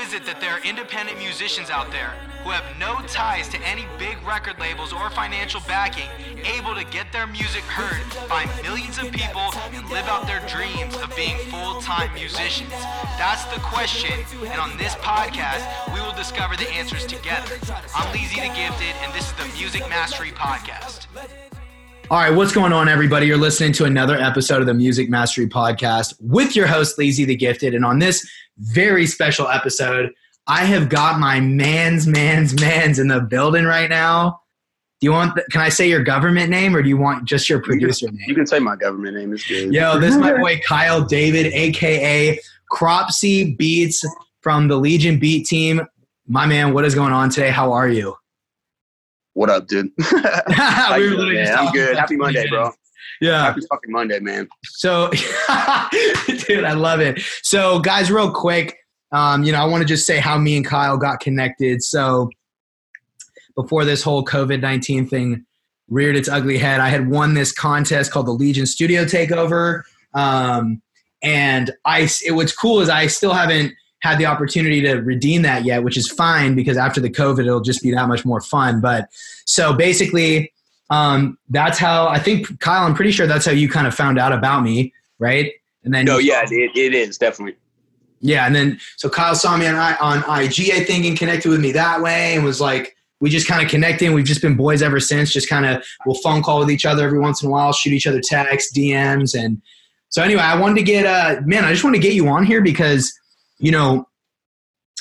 is it that there are independent musicians out there who have no ties to any big record labels or financial backing, able to get their music heard by millions of people and live out their dreams of being full time musicians? That's the question, and on this podcast, we will discover the answers together. I'm Leezy the Gifted, and this is the Music Mastery Podcast. All right, what's going on, everybody? You're listening to another episode of the Music Mastery Podcast with your host, Leezy the Gifted. And on this very special episode, I have got my man's, man's, man's in the building right now. Do you want, the, can I say your government name or do you want just your producer you can, name? You can say my government name. It's good. Yo, this is my boy Kyle David, aka KROPSi Beats from the Legion Beat team. My man, what is going on today? How are you? What up, dude? we we were literally I'm good. Happy Monday, bro. Yeah. Happy fucking Monday, man. So, dude, I love it. So, guys, real quick, um, you know, I want to just say how me and Kyle got connected. So, before this whole COVID 19 thing reared its ugly head, I had won this contest called the Legion Studio Takeover. Um, and I, it, what's cool is I still haven't had the opportunity to redeem that yet, which is fine because after the COVID, it'll just be that much more fun. But so basically, um, that's how I think Kyle. I'm pretty sure that's how you kind of found out about me, right? And then No, you- yeah, it, it is definitely. yeah, and then so Kyle saw me on I- on IG, I think, and connected with me that way, and was like, we just kind of connected. We've just been boys ever since. Just kind of we'll phone call with each other every once in a while, shoot each other texts, DMs, and so anyway, I wanted to get uh man, I just want to get you on here because you know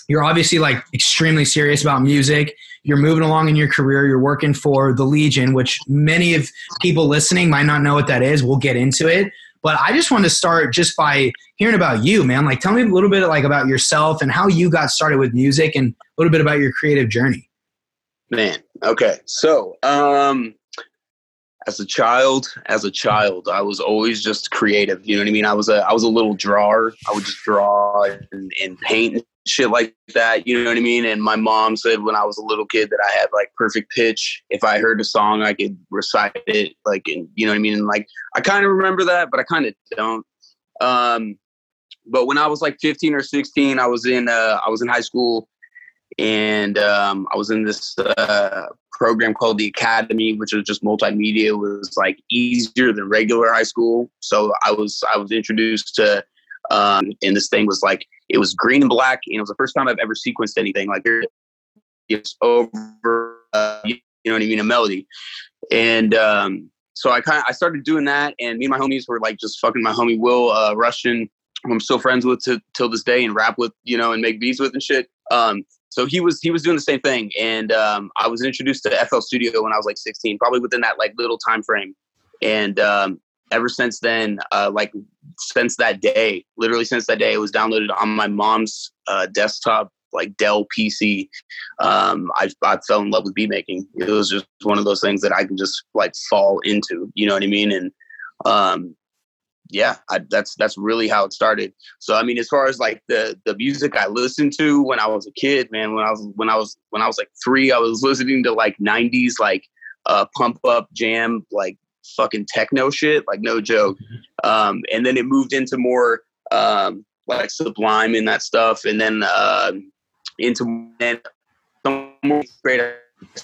you're obviously like extremely serious about music. You're moving along in your career. You're working for the Legion, which many of people listening might not know what that is. We'll get into it. But I just want to start just by hearing about you, man. Like, tell me a little bit like about yourself and how you got started with music, and a little bit about your creative journey. Man. Okay. So, um, as a child, as a child, I was always just creative. You know what I mean? I was a I was a little drawer. I would just draw and, and paint and shit like that. You know what I mean? And my mom said when I was a little kid that I had like perfect pitch. If I heard a song, I could recite it. Like, and you know what I mean? And like, I kind of remember that, but I kind of don't. Um, but when I was like 15 or 16, I was in uh, I was in high school and um, I was in this uh, program called the Academy, which was just multimedia. It was like easier than regular high school. So I was I was introduced to, um, and this thing was like it was green and black, and it was the first time I've ever sequenced anything like it's over, uh, you know what I mean, a melody, and um, so I kind of I started doing that, and me and my homies were like just fucking my homie Will uh, Russian, who I'm still friends with to, till this day, and rap with, you know, and make beats with and shit. Um, so he was he was doing the same thing, and um, I was introduced to FL Studio when I was like 16, probably within that like little time frame, and um, ever since then, uh, like since that day, literally since that day, it was downloaded on my mom's uh, desktop, like Dell PC. Um, I I fell in love with beat making. It was just one of those things that I can just like fall into. You know what I mean? And um, yeah, I, that's that's really how it started. So I mean, as far as like the the music I listened to when I was a kid, man, when I was when I was when I was like three, I was listening to like '90s like uh, pump up jam, like fucking techno shit, like no joke. Um, and then it moved into more um, like Sublime and that stuff, and then uh, into then some more straight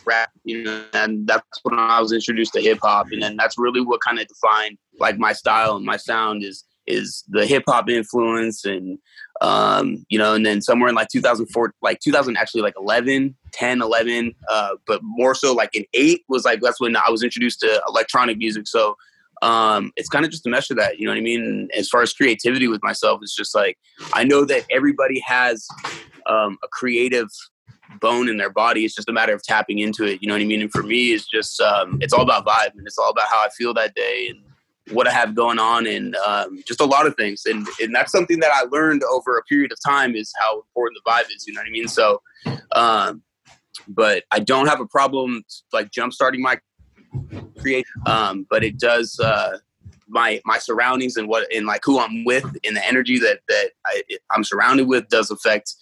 rap, you know, and that's when I was introduced to hip hop, and then that's really what kind of defined like my style and my sound is is the hip hop influence, and um, you know, and then somewhere in like 2004, like 2000, actually like 11, 10, 11, uh, but more so like in eight was like that's when I was introduced to electronic music, so. Um, it's kind of just a mesh of that, you know what I mean? As far as creativity with myself, it's just like I know that everybody has um, a creative bone in their body. It's just a matter of tapping into it. You know what I mean? And for me, it's just um, it's all about vibe and it's all about how I feel that day and what I have going on and um, just a lot of things. And and that's something that I learned over a period of time is how important the vibe is. You know what I mean? So, um, but I don't have a problem like jump starting my create. Um, but it does. Uh, my my surroundings and what and like who I'm with and the energy that that I, I'm surrounded with does affect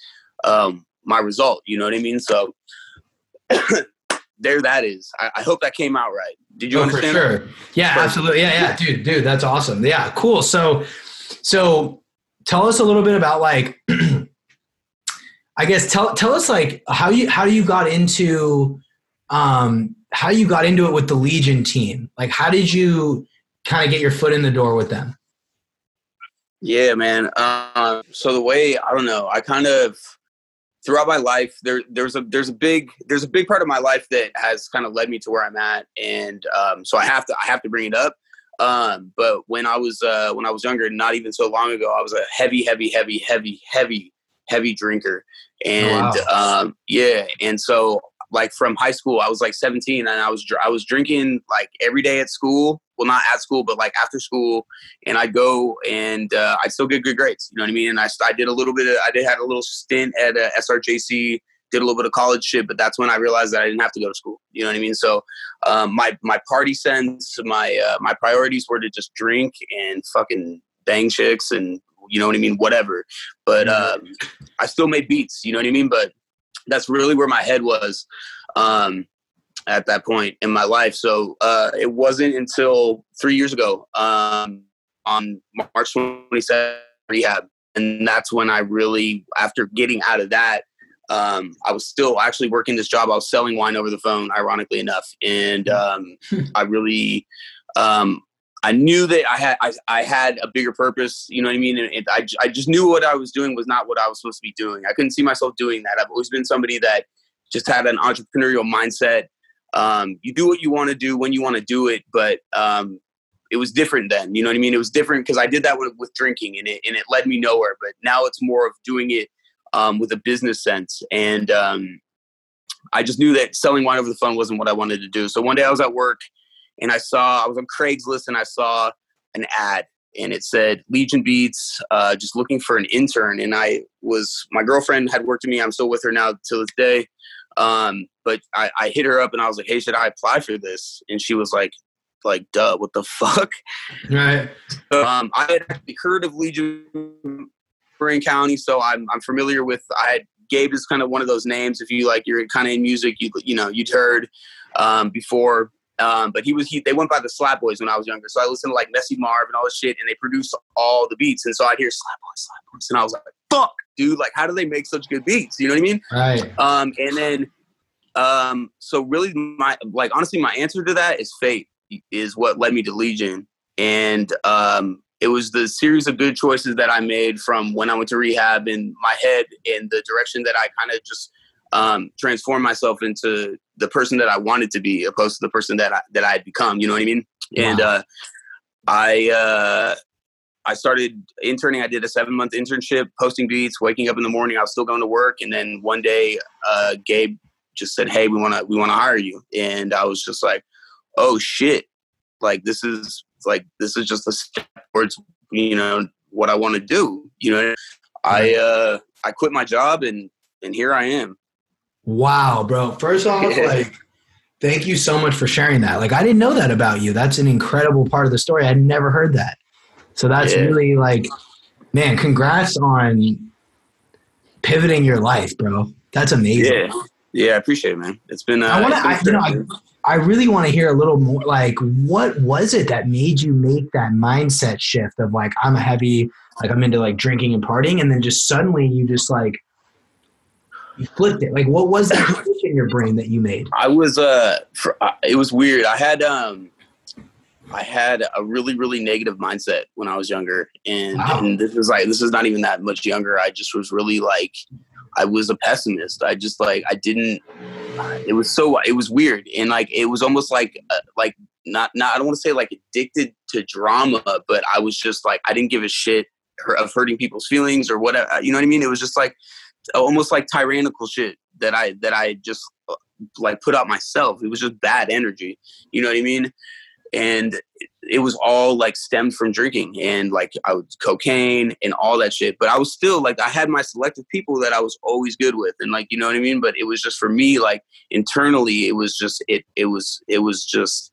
um, my result. You know what I mean? So there that is. I, I hope that came out right. Did you Oh, for understand? that? sure. Yeah, Perfect. absolutely. Yeah, yeah, dude, dude, that's awesome. Yeah, cool. So, so tell us a little bit about like, I guess tell tell us like how you how you got into um how you got into it with the Legion team. Like how did you kind of get your foot in the door with them? Yeah, man. Um, so the way I don't know, I kind of throughout my life there there's a there's a big there's a big part of my life that has kind of led me to where I'm at, and um, so I have to I have to bring it up. Um, but when I was uh, when I was younger, not even so long ago, I was a heavy, heavy, heavy, heavy, heavy, heavy drinker, and oh, wow. um, yeah, and so like from high school, I was like 17 and I was I was drinking like every day at school. Well, not at school, but like after school, and I'd go and uh, I'd still get good grades. You know what I mean? And I I did a little bit. Of, I did had a little stint at uh, SRJC. Did a little bit of college shit, but that's when I realized that I didn't have to go to school. You know what I mean? So um, my my party sense, my uh, my priorities were to just drink and fucking bang chicks and you know what I mean, whatever. But mm-hmm. um, I still made beats. You know what I mean? But that's really where my head was um, at that point in my life. So uh, it wasn't until three years ago um, on March 27th rehab, and that's when I really, after getting out of that, um, I was still actually working this job. I was selling wine over the phone, ironically enough, and um, I really um, I knew that I had I, I had a bigger purpose. You know what I mean? And, and I I just knew what I was doing was not what I was supposed to be doing. I couldn't see myself doing that. I've always been somebody that just had an entrepreneurial mindset. Um, you do what you want to do when you want to do it, but um, it was different then. You know what I mean? It was different because I did that with, with, drinking, and it and it led me nowhere. But now it's more of doing it um, with a business sense, and um, I just knew that selling wine over the phone wasn't what I wanted to do. So one day I was at work and I saw I was on Craigslist and I saw an ad and it said Legion Beats, uh, just looking for an intern. And I was my girlfriend had worked with me. I'm still with her now till this day. Um, but I, I hit her up and I was like, "Hey, should I apply for this?" And she was like, "Like, duh, what the fuck?" Right. um, I had heard of Legion Marin County, so I'm I'm familiar with. I had Gabe is kind of one of those names. If you like, you're kind of in music, you you know, you'd heard um, before. Um, but he was he they went by the Slap Boys when I was younger. So I listened to like Messy Marv and all this shit, and they produced all the beats. And so I'd hear Slap Boys, Slap Boys, and I was like, "Fuck, dude! Like, how do they make such good beats? You know what I mean?" Right. Um, and then, um, so really, my like honestly, my answer to that is fate. Is what led me to Legion, and um, it was the series of good choices that I made from when I went to rehab in my head in the direction that I kind of just um, transform myself into the person that I wanted to be, opposed to the person that I, that I had become. You know what I mean? Wow. And uh, I uh, I started interning. I did a seven month internship, posting beats, waking up in the morning. I was still going to work, and then one day, uh, Gabe just said, "Hey, we want to we want to hire you," and I was just like, "Oh shit!" Like this is like this is just a step towards you know what I want to do. You know, I uh, I quit my job and and here I am. Wow, bro. First off, like, thank you so much for sharing that. Like, I didn't know that about you. That's an incredible part of the story. I'd never heard that. So that's yeah. really like, man, congrats on pivoting your life, bro. That's amazing. Yeah. Yeah, I appreciate it, man. It's been. Uh, I want to, you know, I, I really want to hear a little more. Like, what was it that made you make that mindset shift of like, I'm a heavy, like, I'm into like drinking and partying, and then just suddenly you just like you flipped it. Like, what was that switch in your brain that you made? I was uh, for, uh, it was weird. I had um, I had a really really negative mindset when I was younger, and, wow. and this was like this is not even that much younger. I just was really like, I was a pessimist. I just like I didn't. It was so it was weird, and like it was almost like uh, like not not I don't want to say like addicted to drama, but I was just like I didn't give a shit of hurting people's feelings or whatever. You know what I mean? It was just like almost like tyrannical shit that I that I just uh, like put out myself. It was just bad energy. You know what I mean? And it was all like stemmed from drinking and like I was cocaine and all that shit. But I was still like I had my selective people that I was always good with and like you know what I mean. But it was just for me like internally it was just it it was it was just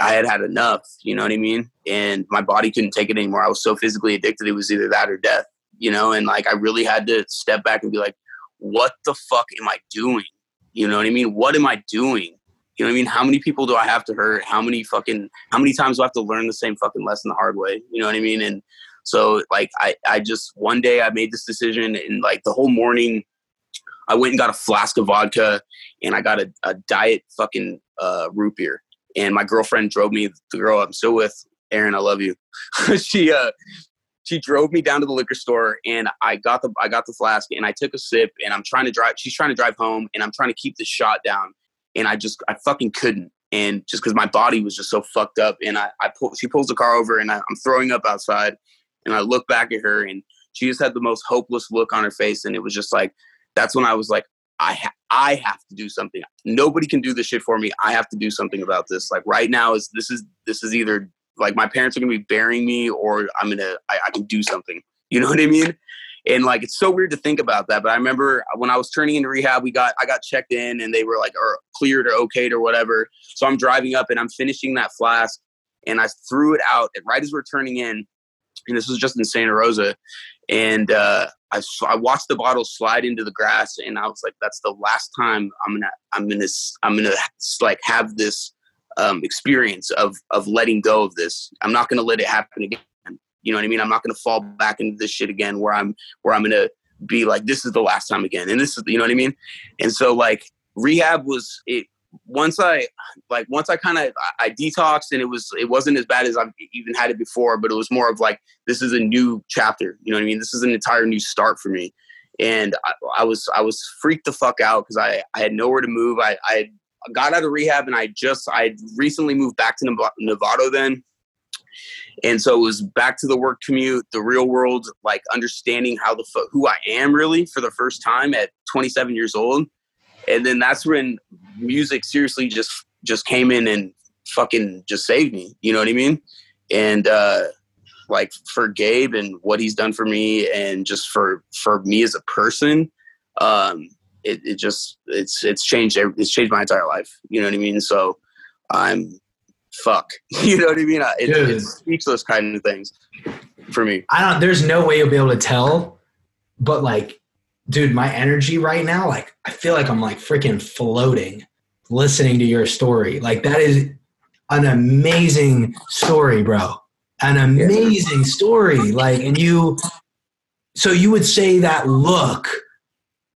I had had enough. You know what I mean? And my body couldn't take it anymore. I was so physically addicted. It was either that or death you know, and like I really had to step back and be like, what the fuck am I doing? You know what I mean? What am I doing? You know what I mean? How many people do I have to hurt? How many fucking how many times do I have to learn the same fucking lesson the hard way? You know what I mean? And so like I I just one day I made this decision and like the whole morning I went and got a flask of vodka and I got a, a diet fucking uh, root beer. And my girlfriend drove me, the girl I'm still with, Erin, I love you. she uh, she drove me down to the liquor store and I got the I got the flask and I took a sip and I'm trying to drive. She's trying to drive home and I'm trying to keep the shot down and I just I fucking couldn't. And just because my body was just so fucked up and I I pull she pulls the car over and I, I'm throwing up outside and I look back at her and she just had the most hopeless look on her face and it was just like that's when I was like I ha- I have to do something. Nobody can do this shit for me. I have to do something about this. Like right now is this is this is either like my parents are gonna be burying me or I'm gonna I, I can do something. You know what I mean? And like it's so weird to think about that. But I remember when I was turning into rehab, we got I got checked in and they were like or cleared or okayed or whatever. So I'm driving up and I'm finishing that flask and I threw it out and right as we're turning in. And this was just in Santa Rosa. And uh, I, I watched the bottle slide into the grass and I was like, that's the last time I'm gonna I'm gonna I'm gonna like have this um, experience of of letting go of this. I'm not going to let it happen again. You know what I mean? I'm not going to fall back into this shit again where I'm where I'm going to be like this is the last time again. And this is you know what I mean? And so like rehab was it once I like once I kind of I detoxed and it was it wasn't as bad as I've even had it before, but it was more of like this is a new chapter. You know what I mean? This is an entire new start for me. And I, I was I was freaked the fuck out because I I had nowhere to move. I I had got out of rehab and I just I recently moved back to Nevada then. And so it was back to the work commute, the real world, like understanding how the who I am really for the first time at 27 years old. And then that's when music seriously just just came in and fucking just saved me. You know what I mean? And uh like for Gabe and what he's done for me and just for for me as a person, um it, it just it's it's changed it's changed my entire life. You know what I mean? So I'm fuck. You know what I mean? It, it's speechless kind of things for me. I don't. There's no way you'll be able to tell, but like, dude, my energy right now, like, I feel like I'm like freaking floating, listening to your story. Like that is an amazing story, bro. An amazing story. Like, and you. So you would say that look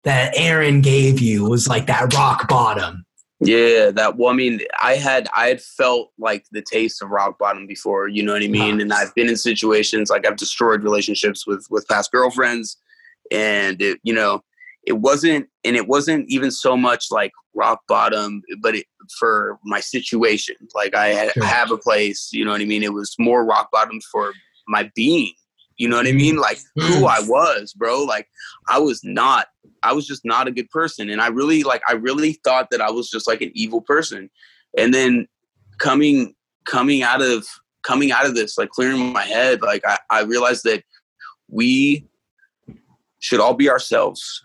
that Erin gave you was like that rock bottom. Yeah, that well, I mean, I had I had felt like the taste of rock bottom before, you know what I mean? Nice. And I've been in situations like I've destroyed relationships with with past girlfriends and it, you know, it wasn't and it wasn't even so much like rock bottom, but it, for my situation. Like I, had, sure. I have a place, you know what I mean? It was more rock bottom for my being. You know what I mean? Like who mm. I was, bro. Like I was not I was just not a good person. And I really like I really thought that I was just like an evil person. And then coming coming out of coming out of this, like clearing my head, like I, I realized that we should all be ourselves,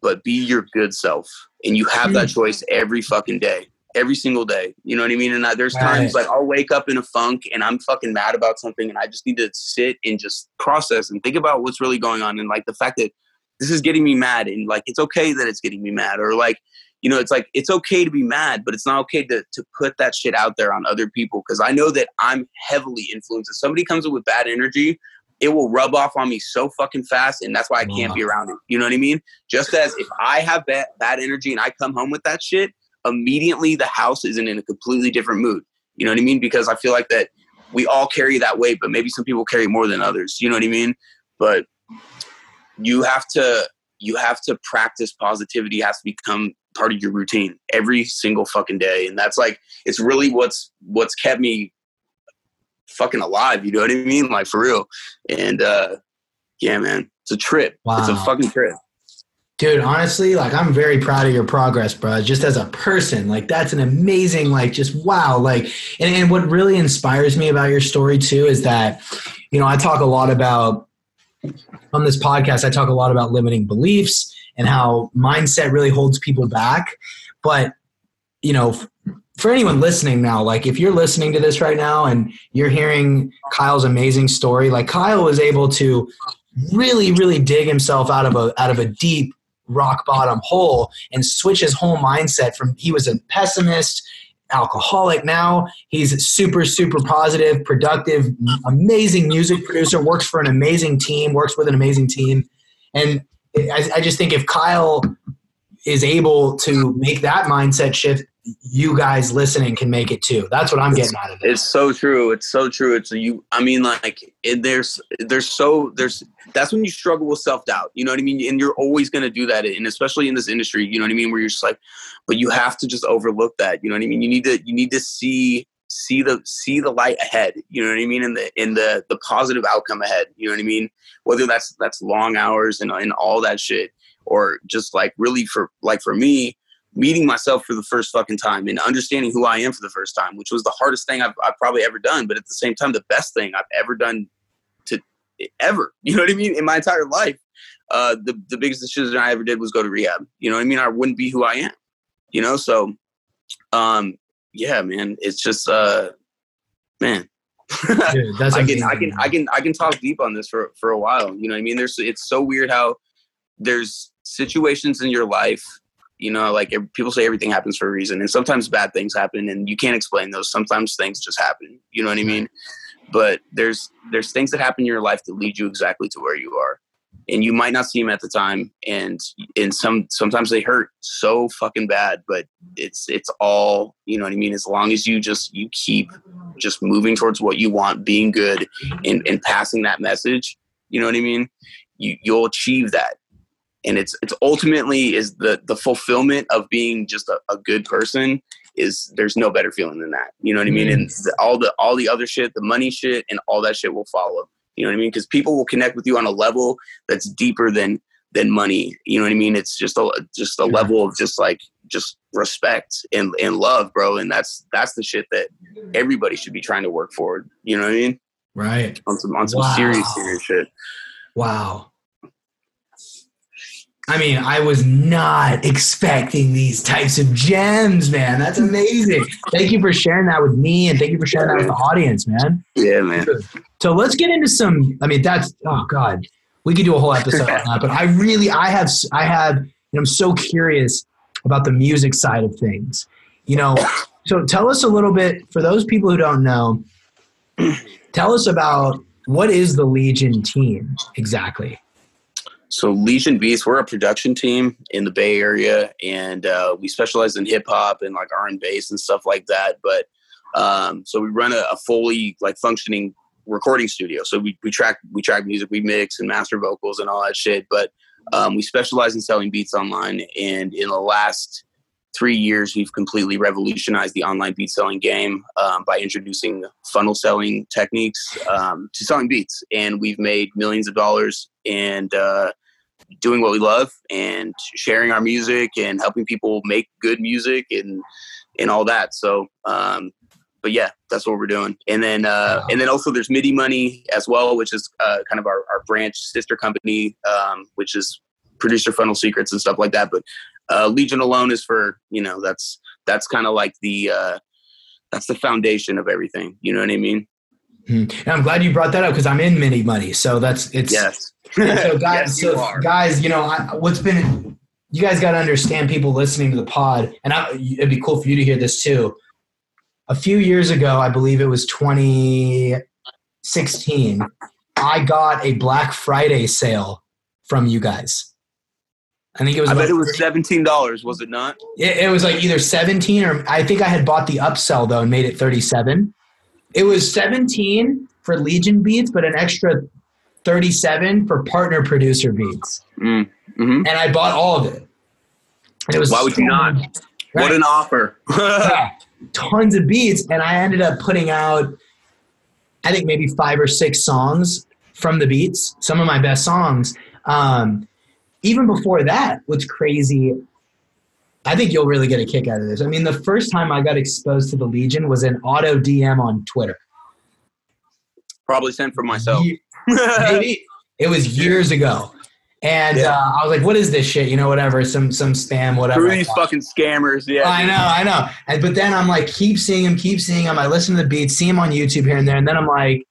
but be your good self. And you have that mm. choice every fucking day every single day. You know what I mean? And I, there's times like I'll wake up in a funk and I'm fucking mad about something and I just need to sit and just process and think about what's really going on and like the fact that this is getting me mad and like it's okay that it's getting me mad or like you know it's like it's okay to be mad but it's not okay to, to put that shit out there on other people because i know that i'm heavily influenced if somebody comes up with bad energy it will rub off on me so fucking fast and that's why i can't be around it you know what i mean just as if i have bad, bad energy and i come home with that shit immediately the house isn't in a completely different mood. You know what I mean? Because I feel like that we all carry that weight, but maybe some people carry more than others. You know what I mean? But you have to you have to practice positivity has to become part of your routine every single fucking day and that's like it's really what's what's kept me fucking alive you know what i mean like for real and uh yeah man it's a trip wow. it's a fucking trip Dude, honestly, like I'm very proud of your progress, bro. Just as a person, like that's an amazing, like just wow. Like, and, and what really inspires me about your story too is that, you know, I talk a lot about on this podcast, I talk a lot about limiting beliefs and how mindset really holds people back. But, you know, for anyone listening now, like if you're listening to this right now and you're hearing Kyle's amazing story, like Kyle was able to really, really dig himself out of a out of a deep rock bottom hole and switch his whole mindset from he was a pessimist alcoholic now he's super super positive productive amazing music producer works for an amazing team works with an amazing team and I, I just think if kyle is able to make that mindset shift, you guys listening can make it too. That's what I'm getting out of it. It's so true. It's so true. It's you. I mean, like it, there's there's so there's that's when you struggle with self doubt. You know what I mean? And you're always going to do that, and especially in this industry. You know what I mean? Where you're just like, but you have to just overlook that. You know what I mean? You need to you need to see see the see the light ahead. You know what I mean? In the in the the positive outcome ahead. You know what I mean? Whether that's that's long hours and and all that shit, or just like really for like for me meeting myself for the first fucking time and understanding who I am for the first time, which was the hardest thing I've, I've probably ever done, but at the same time, the best thing I've ever done ever, you know what I mean? In my entire life, uh, the, the biggest decision I ever did was go to rehab. You know what I mean? I wouldn't be who I am, you know? So, um, yeah, man, it's just, uh, man, Dude, I can, I can, I can, I can talk deep on this for, for a while. You know what I mean? There's, it's so weird how there's situations in your life you know like people say everything happens for a reason and sometimes bad things happen and you can't explain those sometimes things just happen you know what i mean but there's there's things that happen in your life that lead you exactly to where you are. And you might not see them at the time and and some sometimes they hurt so fucking bad but it's it's all you know what i mean? As long as you just you keep just moving towards what you want being good and and passing that message you know what i mean? You you'll achieve that. And it's it's ultimately is the the fulfillment of being just a, a good person is there's no better feeling than that you know what i mean? And mm-hmm. the, all the all the other shit the money shit and all that shit will follow you know what i mean? Because people will connect with you on a level that's deeper than than money you know what i mean? It's just a just a yeah. level of just like just respect and, and love bro and that's that's the shit that everybody should be trying to work for you know what i mean? Right. On some on some wow. serious serious shit. Wow I mean, I was not expecting these types of gems, man. That's amazing. thank you for sharing that with me and thank you for sharing that with the audience, man. Yeah, man. So let's get into some I mean, that's oh god. We could do a whole episode on that, but I really I have I have you know, I'm so curious about the music side of things. You know, so tell us a little bit for those people who don't know, tell us about what is the Legion team exactly? So Legion Beats, we're a production team in the Bay Area, and uh, we specialize in hip hop and like R and bass and stuff like that. But um, so we run a, a, fully like functioning recording studio. So we, we track we track music, we mix and master vocals and all that shit. But um, we specialize in selling beats online, and in the last three years, we've completely revolutionized the online beat selling game um, by introducing funnel selling techniques um, to selling beats, and we've made millions of dollars and uh, doing what we love and sharing our music and helping people make good music and and all that. So, um, but yeah, that's what we're doing. And then uh, and then also there's MIDI Money as well, which is uh, kind of our, our branch sister company, um, which is producer funnel secrets and stuff like that. But uh, Legion alone is for you know that's that's kind of like the uh, that's the foundation of everything. You know what I mean? Mm-hmm. And I'm glad you brought that up because I'm in MIDI Money, so that's it's yes. so guys, yes, so you guys, you know I, what's been you guys got to understand people listening to the pod, and I, it'd be cool for you to hear this too. A few years ago, I believe it was 2016, I got a Black Friday sale from you guys. I think it was. I bet it was seventeen dollars. Was it not? It, it, was like either seventeen or I think I had bought the upsell though and made it thirty-seven. It was seventeen for Legion beats, but an extra thirty-seven for partner producer beats. Mm, mm-hmm. And I bought all of it. And it was why would you not? Right? What an offer! yeah, tons of beats, and I ended up putting out, I think maybe five or six songs from the beats. Some of my best songs. Um, even before that, what's crazy, I think you'll really get a kick out of this. I mean, the first time I got exposed to the Legion was an auto DM on Twitter. Probably sent from myself. Maybe. It was years ago. And yeah. uh, I was like, "What is this shit? You know, whatever, some some spam, whatever." These fucking scammers, yeah. I know, I know. And, but then I'm like, keep seeing him, keep seeing him. I listen to the beats, see him on YouTube here and there, and then I'm like,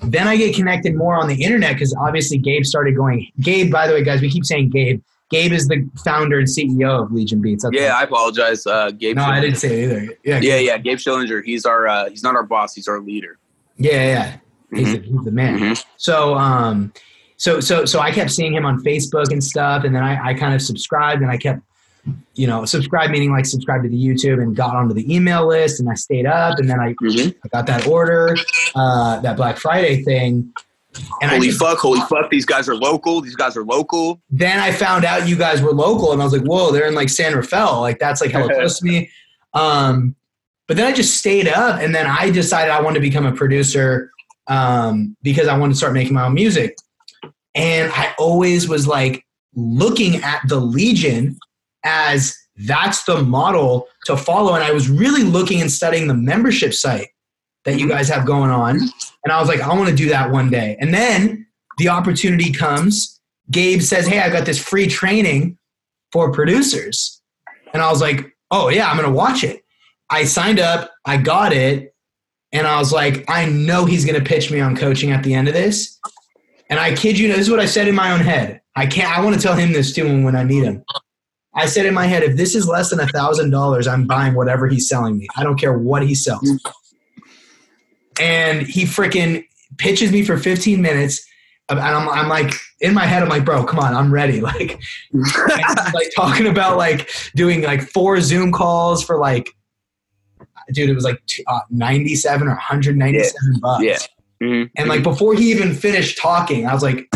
then I get connected more on the internet because obviously Gabe started going. Gabe, by the way, guys, we keep saying Gabe. Gabe is the founder and CEO of Legion Beats. That's yeah, I apologize, uh, Gabe. No, Schillinger. I didn't say it either. Yeah, yeah, yeah. Gabe Schillinger. He's our. Uh, he's not our boss. He's our leader. Yeah, yeah. He's, mm-hmm. the, he's the man. Mm-hmm. So, um, so, so, so I kept seeing him on Facebook and stuff, and then I, I kind of subscribed, and I kept you know, subscribe meaning like subscribe to the YouTube and got onto the email list and I stayed up and then I, Mhm. I got that order, uh, that Black Friday thing. And I holy just- fuck, holy fuck, these guys are local. These guys are local. then I found out you guys were local, and I was like, "Whoa, they're in like San Rafael, like that's like hella close to me." Um, but then I just stayed up, and then I decided I wanted to become a producer um, because I wanted to start making my own music. And I always was like looking at the Legion as that's the model to follow, and I was really looking and studying the membership site that you guys have going on, and I was like, I want to do that one day. And then the opportunity comes Gabe says, Hey, I got this free training for producers. And I was like, Oh, yeah, I'm going to watch it. I signed up, I got it, and I was like, I know he's going to pitch me on coaching at the end of this. And I kid you, know, this is what I said in my own head. I can't, I want to tell him this too when, when I meet him. I said in my head, if this is less than a thousand dollars, I'm buying whatever he's selling me. I don't care what he sells. And he freaking pitches me for 15 minutes and I'm, I'm like in my head i'm like bro come on i'm ready like like talking about like doing like four zoom calls for like dude it was like uh, 97 or 197 bucks Yeah. Mhm. and like before he even finished talking i was like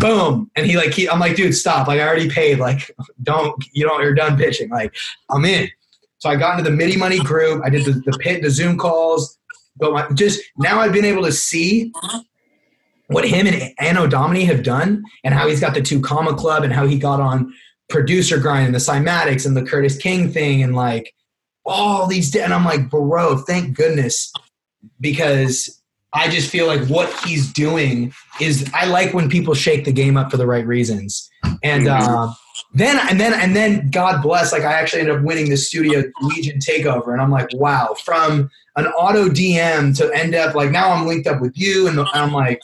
boom. And he like he, i'm like dude stop. Like i already paid. Like don't you don't you're done pitching. Like i'm in. So i got into the midi money group. I did the, the pit the zoom calls. But my, just now i've been able to see what him and Anno Domini have done and how he's got the two comma club and how he got on producer grind and the cymatics and the Curtis King thing and like all these and I'm like bro thank goodness. Because I just feel like what he's doing is I like when people shake the game up for the right reasons and uh, then and then and then God bless like I actually ended up winning the studio Legion takeover and I'm like wow from an auto DM to end up like now I'm linked up with you and I'm like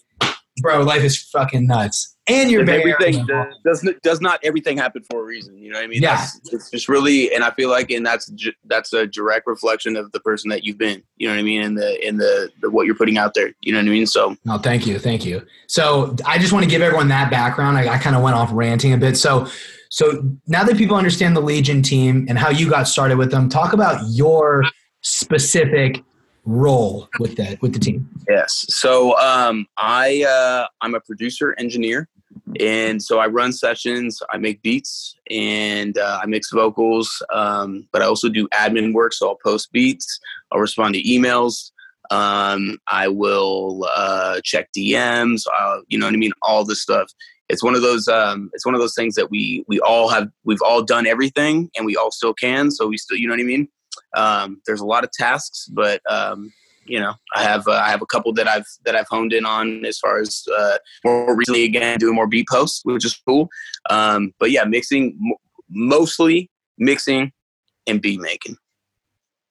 bro, life is fucking nuts. And you're But Bay everything Area. does, does does not everything happen for a reason. You know what I mean? Yeah. That's, it's just really, and I feel like, and that's that's a direct reflection of the person that you've been. You know what I mean? And the in the, the what you're putting out there. You know what I mean? So No, thank you, thank you. So I just want to give everyone that background. I, I kind of went off ranting a bit. So, so now that people understand the Legion team and how you got started with them, talk about your specific role with that with the team. Yes. So um, I uh, I'm a producer engineer, and so I run sessions. I make beats and uh, I mix vocals. Um, but I also do admin work. So I'll post beats. I'll respond to emails. Um, I will uh, check DMs. Uh, you know what I mean? All this stuff. It's one of those. Um, it's one of those things that we we all have. We've all done everything, and we all still can. So we still, you know what I mean? Um, there's a lot of tasks, but um, you know i have uh, i have a couple that i've that i've honed in on as far as uh more recently again doing more beat posts which is cool um but yeah mixing mo- mostly mixing and beat making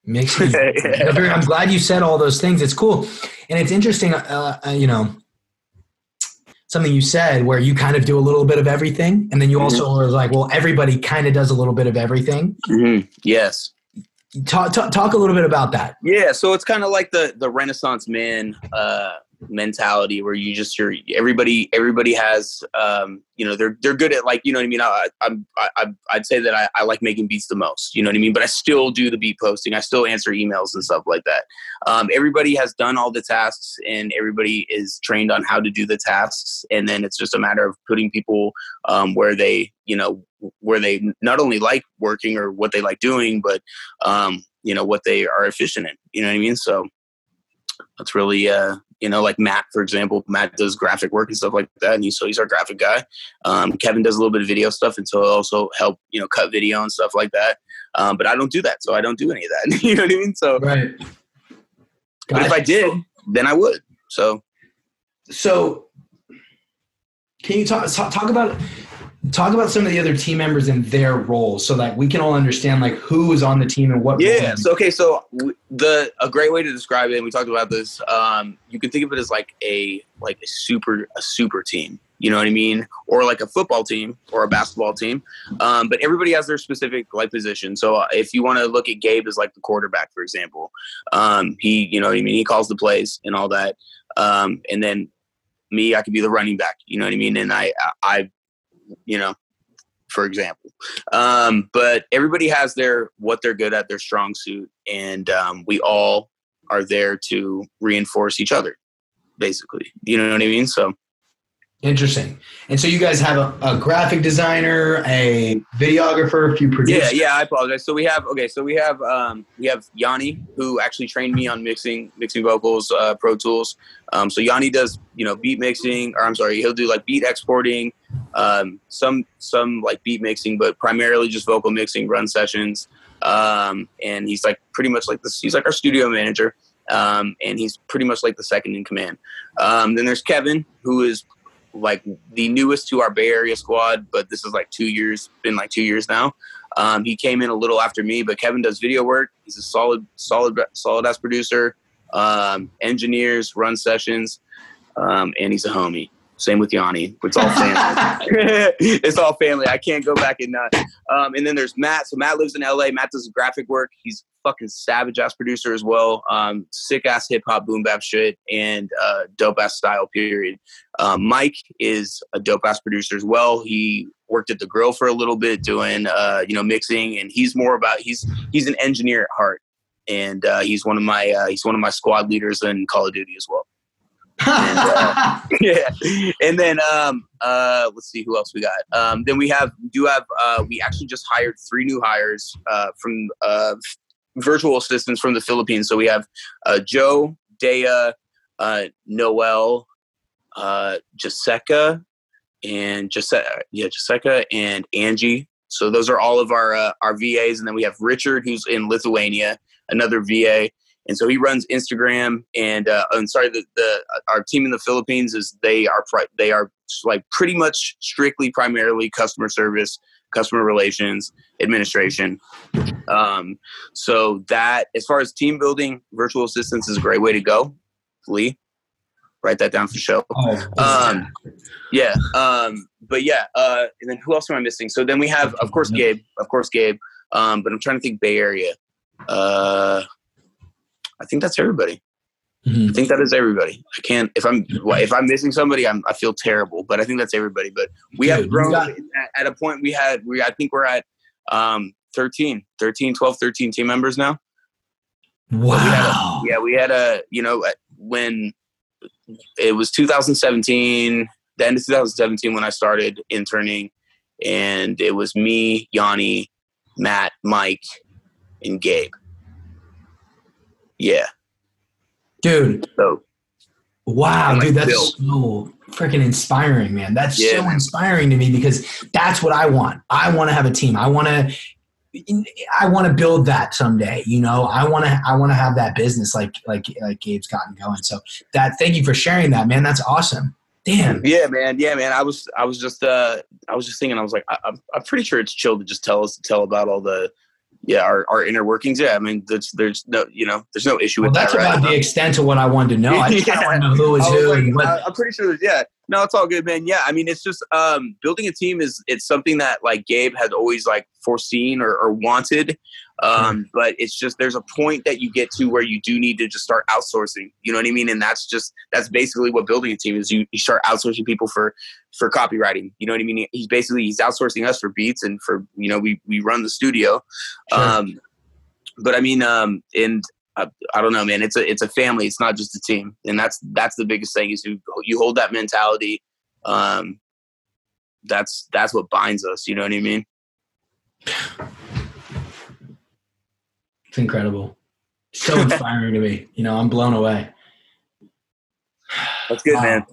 me, I'm glad you said all those things. It's cool, and it's interesting. Uh, uh, you know, something you said where you kind of do a little bit of everything, and then you also are like, well, everybody kind of does a little bit of everything. Mhm. yes Talk, talk, talk a little bit about that. yeah so it's kind of like the the renaissance man uh mentality where you just you're everybody everybody has um you know they're they're good at like you know what i mean? I i'm I, i'd say that I, I like making beats the most you know what i mean? But i still do the beat posting. I still answer emails and stuff like that. Um everybody has done all the tasks and everybody is trained on how to do the tasks. And then it's just a matter of putting people um where they you know where they not only like working or what they like doing but um you know what they are efficient in you know what i mean? So that's really uh you know like matt for example matt does graphic work and stuff like that and he's so he's our graphic guy. Um kevin does a little bit of video stuff and so he'll also help you know cut video and stuff like that. Um but i don't do that so i don't do any of that. You know what i mean? So Right. but if i did then i would. So so can you talk talk about talk about some of the other team members and their roles so that we can all understand like who is on the team and what Yeah. role? So okay. So the a great way to describe it, and we talked about this. Um, you can think of it as like a like a super a super team. You know what I mean? Or like a football team or a basketball team. Um, but everybody has their specific like position. So uh, if you want to look at Gabe as like the quarterback, for example, um, he you know what I mean he calls the plays and all that. Um, and then me, I could be the running back. You know what I mean? And I I you know for example. Um, but everybody has their what they're good at, their strong suit, and um, we all are there to reinforce each other, basically. You know what I mean? So Interesting. And so you guys have a, a, graphic designer, a videographer, a few producers. Yeah, yeah. I apologize. So we have okay. So we have um, we have Yanni who actually trained me on mixing mixing vocals, uh, Pro Tools. Um, so Yanni does you know beat mixing, or I'm sorry, he'll do like beat exporting, um, some some like beat mixing, but primarily just vocal mixing, run sessions. Um, and he's like pretty much like this. He's like our studio manager. Um, and he's pretty much like the second in command. Um, then there's Kevin, who is like the newest to our Bay Area squad, but this is like two years, been like two years now. Um, he came in a little after me, but Kevin does video work. He's a solid, solid, solid ass producer, um, engineers, run sessions, and he's a homie. Same with Yanni. It's all family. it's all family. I can't go back and not. Um, and then there's Matt. So Matt lives in LA. Matt does graphic work. He's fucking savage ass producer as well. Um, sick ass hip hop boom bap shit and uh, dope ass style. Period. Um, Mike is a dope ass producer as well. He worked at the grill for a little bit doing uh, you know mixing, and he's more about he's he's an engineer at heart, and uh, he's one of my uh, he's one of my squad leaders in Call of Duty as well yeah, and then um, uh, let's see who else we got. Um, then we have do have uh, we actually just hired three new hires uh, from uh, virtual assistants from the Philippines. So we have uh, Joe, Dea, uh, Noel, uh, Jessica, and Jessica, yeah, Jessica and Angie. So those are all of our uh, our VAs, and then we have Richard, who's in Lithuania, another VA and so he runs Instagram. And uh, I'm sorry, the, the our team in the Philippines is they are pri- they are like pretty much strictly primarily customer service, customer relations, administration. Um, so that as far as team building, virtual assistants is a great way to go. Lee, write that down for show. Oh, um, yeah, um, but yeah, uh, and then who else am I missing? So then we have, of course, Gabe. Of course, Gabe. Um, but I'm trying to think Bay Area. Uh, I think that's everybody. Mm-hmm. I think that is everybody. I can't if I'm if I'm missing somebody, I'm I feel terrible. But I think that's everybody. But we Dude, have grown got- at, at, a point. We had we I think we're at um 13, 13, 12, 13 team members now. Wow. We a, yeah, we had a you know when it was 2017, the end of 2017 when I started interning, and it was me, Yanni, Matt, Mike, and Gabe yeah. Dude. So, wow, dude, that's so freaking inspiring, man. That's yeah, so inspiring to me because that's what I want. I want to have a team. I want to I want to build that someday. You know, I want to I want to have that business like like like Gabe's gotten going. So that thank you for sharing that, man. That's awesome. Damn. Yeah, man. Yeah, man. I was I was just uh I was just thinking. I was like I, I'm I'm pretty sure it's chill to just tell us tell about all the yeah, our, our inner workings. Yeah, I mean, there's there's no you know there's no issue well, with that's that. That's about right? the extent of what I wanted to know. I yeah. want to know who is who. Like, what... I'm pretty sure. Yeah, no, it's all good, man. Yeah, I mean, it's just um, building a team is it's something that like Gabe has always like foreseen or, or wanted. Um. But it's just there's a point that you get to where you do need to just start outsourcing. You know what I mean? And that's just that's basically what building a team is. You, you start outsourcing people for for copywriting. You know what I mean? He's basically he's outsourcing us for beats and for you know we we run the studio. Sure. Um, but I mean, um, and I, I, don't know, man. It's a it's a family. It's not just a team, and that's that's the biggest thing is you you hold that mentality. Um, that's that's what binds us. You know what I mean? It's incredible. So inspiring to me. You know, I'm blown away. That's good, wow. man.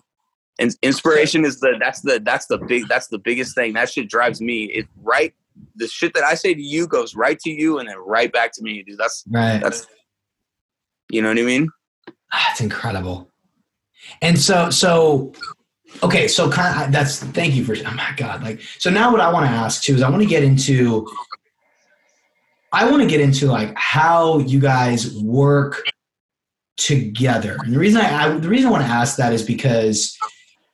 And inspiration is the that's the that's the big that's the biggest thing. That shit drives me. It right the shit that I say to you goes right to you and then right back to me, dude. That's right. That's you know what I mean? Ah, that's incredible. And so so okay, so kind of that's thank you for oh my god, like so now what I want to ask too is I want to get into I want to get into like how you guys work together. And the reason I, I the reason I want to ask that is because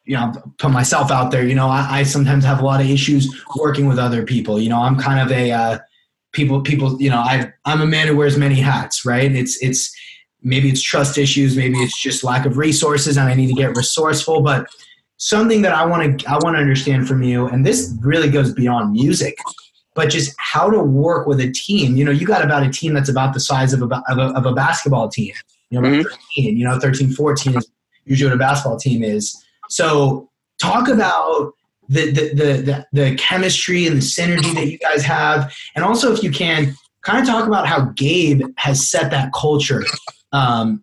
you know, put myself out there. You know, I, I, sometimes have a lot of issues working with other people. You know, I'm kind of a uh, people. People, you know, I I'm a man who wears many hats. Right? It's it's maybe it's trust issues, maybe it's just lack of resources, and I need to get resourceful. But something that I want to I want to understand from you, and this really goes beyond music, but just how to work with a team. You know, you got about a team that's about the size of a, of a, of a basketball team. You know, mm-hmm. 13, you know, 13, 14 is usually what a basketball team is. So talk about the, the, the, the, the chemistry and the synergy that you guys have. And also, if you can, kind of talk about how Gabe has set that culture um,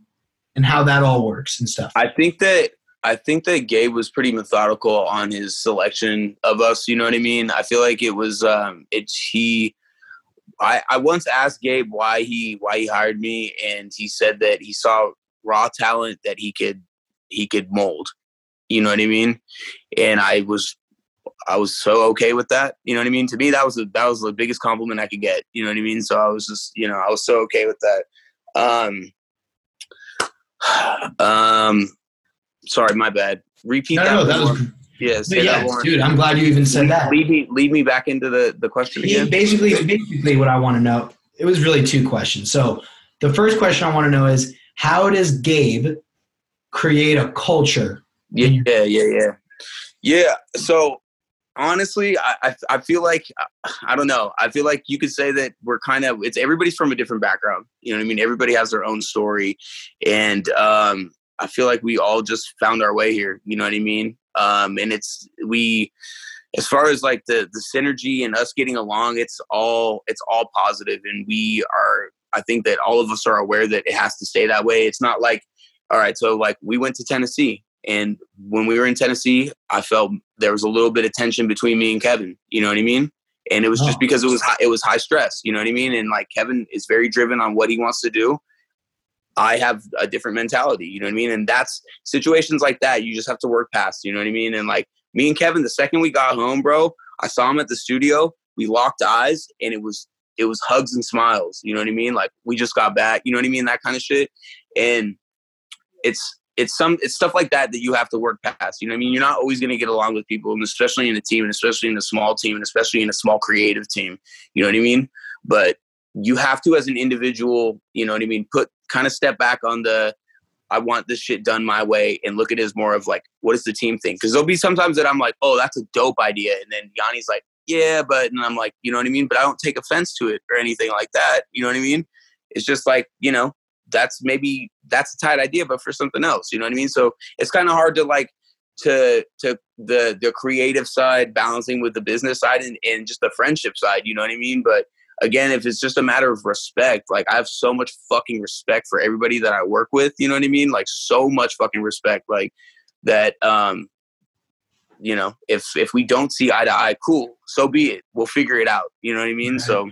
and how that all works and stuff. I think that I think that Gabe was pretty methodical on his selection of us. You know what I mean? I feel like it was um, it's he. I, I once asked Gabe why he why he hired me, and he said that he saw raw talent that he could he could mold. You know what I mean? And I was I was so okay with that. You know what I mean? To me, that was the that was the biggest compliment I could get. You know what I mean? So I was just you know I was so okay with that. Um, um, sorry, my bad. Repeat no, that. No, that was. Yes, yeah, dude. I'm glad you even said lead, that. Lead me, lead me back into the the question again. Basically, basically, what I want to know. It was really two questions. So the first question I want to know is how does Gabe create a culture? Yeah, yeah, yeah, yeah. Yeah. So honestly, I, I feel like I don't know. I feel like you could say that we're kind of it's everybody's from a different background. You know what I mean? Everybody has their own story, and um, I feel like we all just found our way here. You know what I mean? Um, and it's we as far as like the the synergy and us getting along, it's all it's all positive, and we are. I think that all of us are aware that it has to stay that way. It's not like all right, so like we went to Tennessee and when we were in Tennessee, I felt there was a little bit of tension between me and Kevin. You know what I mean? And it was oh. just because it was high, it was high stress. You know what I mean? And like Kevin is very driven on what he wants to do. I have a different mentality. You know what I mean? And that's situations like that. You just have to work past. You know what I mean? And like me and Kevin, the second we got home, bro, I saw him at the studio. We locked eyes, and it was it was hugs and smiles. You know what I mean? Like we just got back. You know what I mean? That kind of shit. And it's it's some it's stuff like that that you have to work past. You know, what I mean, you're not always going to get along with people, and especially in a team, and especially in a small team, and especially in a small creative team. You know what I mean? But you have to, as an individual, you know what I mean, put kind of step back on the I want this shit done my way and look at it as more of like, what does the team think? Because there'll be sometimes that I'm like, oh, that's a dope idea, and then Yanni's like, yeah, but and I'm like, you know what I mean? But I don't take offense to it or anything like that. You know what I mean? It's just like, you know, that's maybe that's a tight idea, but for something else, you know what I mean? So it's kind of hard to like to to the the creative side balancing with the business side and, and just the friendship side, you know what I mean? But again, if it's just a matter of respect, like I have so much fucking respect for everybody that I work with, you know what I mean? Like so much fucking respect, like that. Um, you know, if if we don't see eye to eye, cool, so be it. We'll figure it out. You know what I mean? Right. So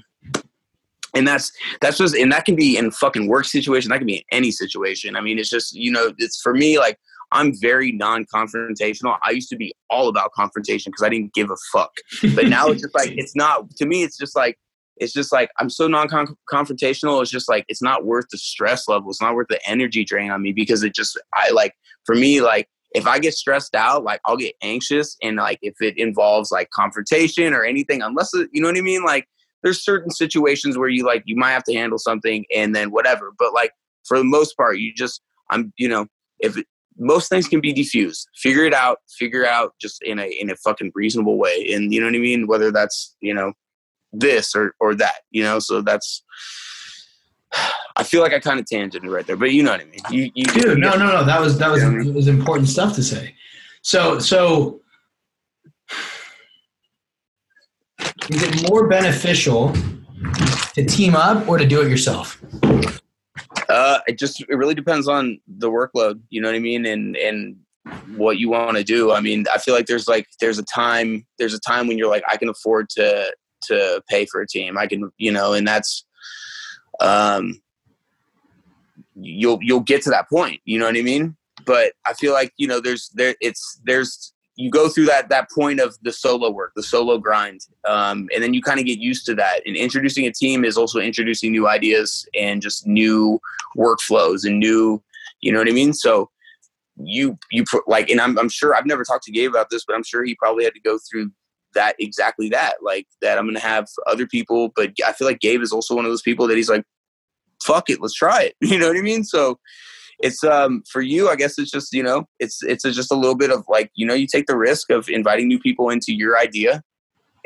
and that's that's just and that can be in fucking work situation that can be in any situation i mean it's just you know it's for me like i'm very non-confrontational i used to be all about confrontation because i didn't give a fuck but now it's just like it's not to me it's just like it's just like i'm so non-confrontational it's just like it's not worth the stress level it's not worth the energy drain on me because it just i like for me like if I get stressed out, like I'll get anxious, and like if it involves like confrontation or anything, unless you know what I mean, like there's certain situations where you like you might have to handle something and then whatever but like for the most part you just i'm you know if it, most things can be diffused figure it out figure out just in a in a fucking reasonable way and you know what i mean? Whether that's you know this or or that you know so that's I feel like I kind of tangented right there, but you know what I mean. You, you Dude, no, no, no. That was that was, was important stuff to say. So, so is it more beneficial to team up or to do it yourself? Uh, it just it really depends on the workload. You know what I mean, and and what you want to do. I mean, I feel like there's like there's a time there's a time when you're like I can afford to to pay for a team. I can you know, and that's um you'll you'll get to that point. You know what I mean? But I feel like you know there's there it's there's you go through that that point of the solo work, the solo grind, um, and then you kind of get used to that. And introducing a team is also introducing new ideas and just new workflows and new, you know what I mean. So you you like, and I'm I'm sure I've never talked to Gabe about this, but I'm sure he probably had to go through that exactly that like that. I'm gonna have other people, but I feel like Gabe is also one of those people that he's like, fuck it, let's try it. You know what I mean? So it's um for you i guess it's just you know it's it's just a little bit of like you know you take the risk of inviting new people into your idea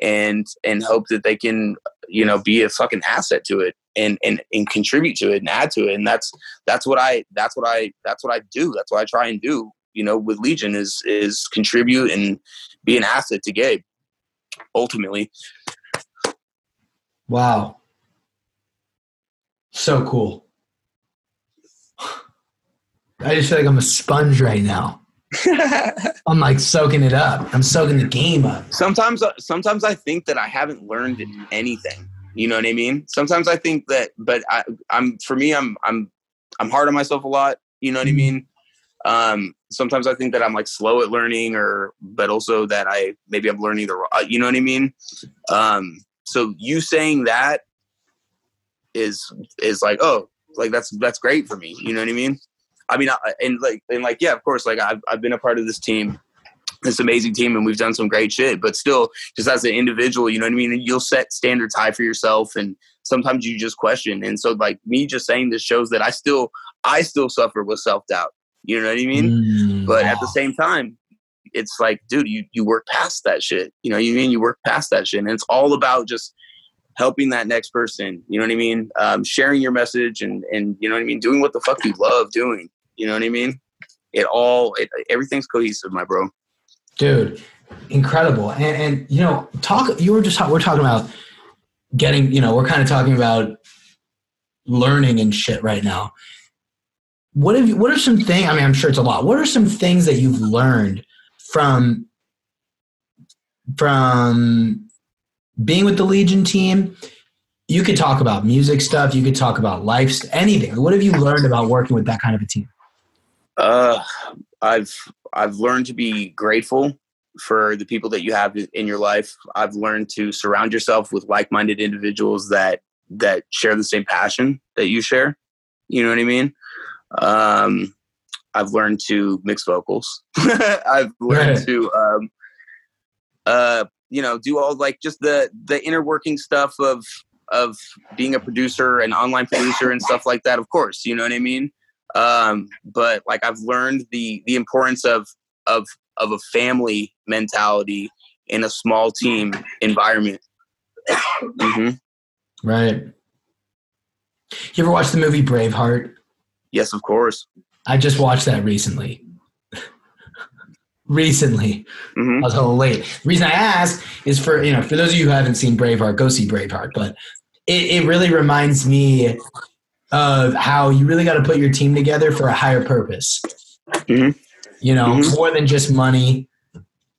and and hope that they can you know be a fucking asset to it and and and contribute to it and add to it and that's that's what i that's what i that's what i do that's what i try and do you know with legion is is contribute and be an asset to gabe ultimately Wow. So cool. I just feel like I'm a sponge right now. I'm like soaking it up. I'm soaking the game up. sometimes uh, sometimes i think that i haven't learned anything you know what i mean sometimes i think that but i i'm for me i'm i'm i'm hard on myself a lot you know what i mean um sometimes i think that i'm like slow at learning or but also that i maybe i'm learning the uh, you know what i mean? Um so you saying that is is like oh like that's that's great for me you know what i mean? I mean I, and like and like yeah of course like i've, I've been a part of this team this amazing team and we've done some great shit but still just as an individual you know what i mean? And you'll set standards high for yourself and sometimes you just question and so like me just saying this shows that i still i still suffer with self-doubt you know what i mean? Mm, but at the same time it's like dude you you work past that shit. You know what you mean? You work past that shit. And it's all about just helping that next person. You know what i mean? Um, sharing your message and and you know what i mean? Doing what the fuck you love doing. You know what i mean? It all it, everything's cohesive my bro. Dude incredible. And, and you know talk you were just we're talking about getting you know we're kind of talking about learning and shit right now what have you what are some things i mean i'm sure it's a lot what are some things that you've learned from from being with the legion team you could talk about music stuff you could talk about life anything what have you learned about working with that kind of a team Uh, I've I've learned to be grateful for the people that you have in your life. I've learned to surround yourself with like-minded individuals that that share the same passion that you share. You know what I mean? Um, I've learned to mix vocals. I've learned Right. to um, uh, you know do all like just the the inner working stuff of of being a producer and online producer and stuff like that. Of course, you know what I mean um but like i've learned the the importance of of of a family mentality in a small team environment hmm right you ever watch the movie braveheart yes of course I just watched that recently. recently. hmm I was a little late. The reason I ask is for, you know, for those of you who haven't seen Braveheart, go see Braveheart. But it, it really reminds me of how you really got to put your team together for a higher purpose. Mhm. You know, Mhm. more than just money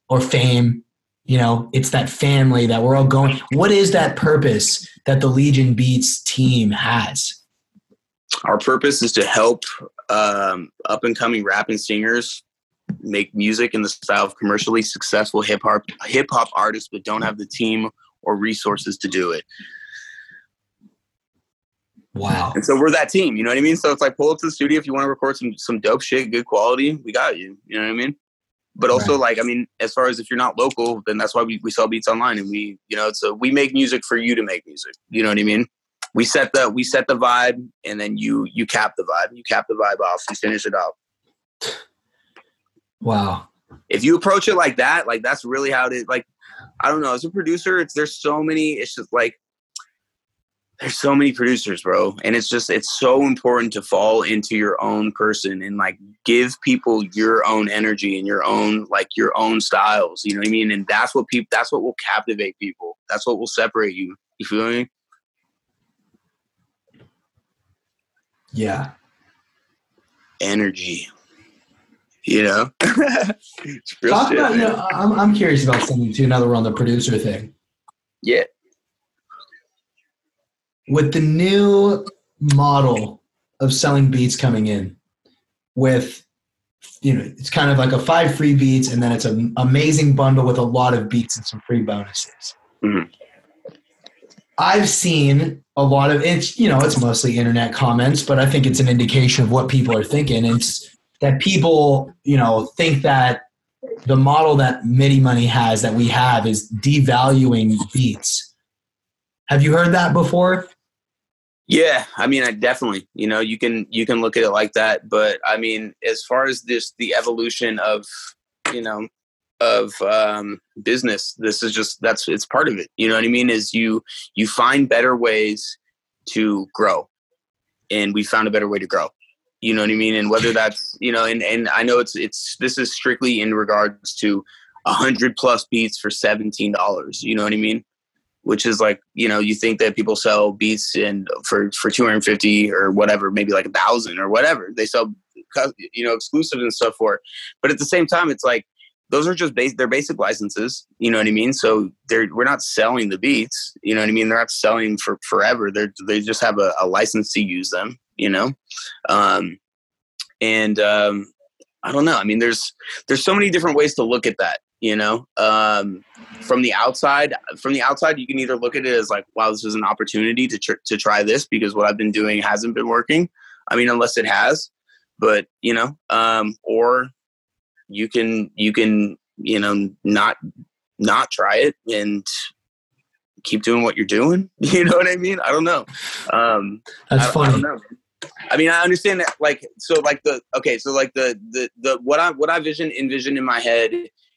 or fame. You know, it's that family that we're all going. What is that purpose that the Legion Beats team has? Our purpose is to help um, up and coming rap and singers make music in the style of commercially successful hip hop hip hop artists but don't have the team or resources to do it Wow. And so we're that team, you know what I mean? So it's like pull up to the studio if you want to record some some dope shit, good quality, we got you. You know what I mean? But also Right. like I mean, as far as if you're not local, then that's why we, we sell beats online and we you know, so we make music for you to make music. You know what I mean? We set the we set the vibe and then you you cap the vibe. You cap the vibe off, you finish it off. Wow. If you approach it like that, like that's really how it is. Like, I don't know, as a producer, it's there's so many, it's just like there's so many producers, bro. And it's just it's so important to fall into your own person and like give people your own energy and your own like your own styles. You know what I mean? And that's what people that's what will captivate people. That's what will separate you. You feel me? Yeah. Energy. You know? Talk shit, about, you know, I'm, I'm curious about something too, now that we're on the producer thing. Yeah. With the new model of selling beats coming in, with, you know, it's kind of like a five free beats and then it's an amazing bundle with a lot of beats and some free bonuses. Mhm. I've seen a lot of it's, you know, it's mostly internet comments, but I think it's an indication of what people are thinking. It's that people, you know, think that the model that MIDI money has that we have is devaluing beats. Have you heard that before? Yeah, I mean, I definitely, you know, you can you can look at it like that, but I mean, as far as this the evolution of, you know, of um, business, this is just that's it's part of it. You know what I mean? Is you you find better ways to grow, and we found a better way to grow. You know what I mean? And whether that's you know, and and I know it's it's this is strictly in regards to a hundred plus beats for seventeen dollars. You know what I mean? which is like you know you think that people sell beats and for for 250 or whatever maybe like a thousand or whatever they sell you know exclusive and stuff for but at the same time it's like those are just basic they're basic licenses you know what i mean? So they're we're not selling the beats you know what i mean? They're not selling for forever. They're they just have a, a license to use them you know? Um and um i don't know. I mean there's there's so many different ways to look at that you know? Um, from the outside from the outside you can either look at it as like wow this is an opportunity to tr- to try this because what i've been doing hasn't been working. I mean unless it has but you know um, or you can you can you know not not try it and keep doing what you're doing. You know what i mean? I don't know. Um that's I, funny. I I mean, I understand that, like, so, like the okay, so like the the the what I what I vision envision in my head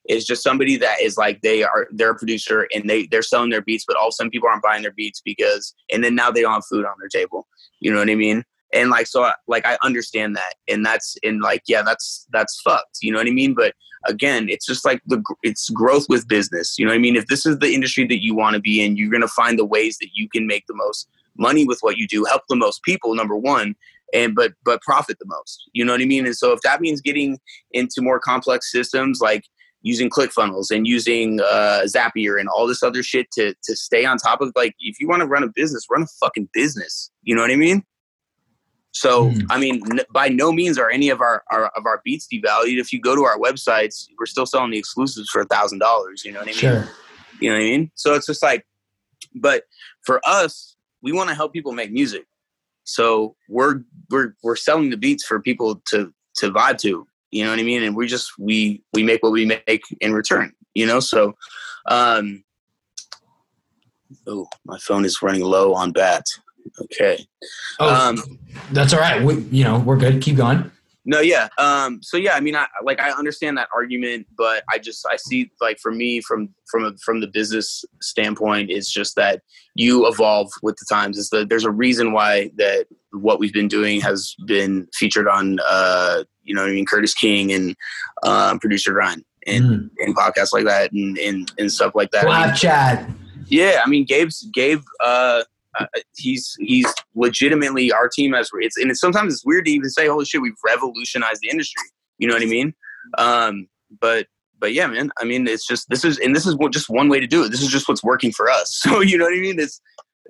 is just somebody that is like they are they're a producer and they they're selling their beats, but all some people aren't buying their beats because and then now they don't have food on their table. You know what I mean? And like so, like I understand that, and that's and like yeah, that's that's fucked. You know what I mean? But again, it's just like the it's growth with business. You know what I mean? If this is the industry that you want to be in, you're gonna find the ways that you can make the most money with what you do, help the most people. Number one, and but but profit the most. You know what I mean? And so if that means getting into more complex systems like using ClickFunnels and using uh, Zapier and all this other shit to to stay on top of like if you want to run a business, run a fucking business. You know what I mean? So mm. I mean, n- by no means are any of our, our, of our beats devalued. If you go to our websites, we're still selling the exclusives for a thousand dollars. You know what I mean? Sure. You know what I mean? So it's just like, but for us, we want to help people make music. So we're we're we're selling the beats for people to to vibe to you know what I mean? And we just we we make what we make in return, you know. So, um, oh, my phone is running low on bat. Okay. Oh, um, that's all right. We, you know, we're good. Keep going. No, yeah. Um, so yeah, I mean, I like I understand that argument, but I just I see like for me from from a, from the business standpoint, it's just that you evolve with the times. Is that there's a reason why that what we've been doing has been featured on uh, you know I mean Curtiss King and um, producer Grind and mm. and podcasts like that and and, and stuff like that. Live chat. Yeah, I mean Gabe's Gabe. Uh, uh, he's he's legitimately our team has it's and it's, sometimes it's weird to even say holy shit we've revolutionized the industry. You know what i mean? Um but but yeah man i mean it's just this is and this is what, just one way to do it. This is just what's working for us. So you know what i mean? It's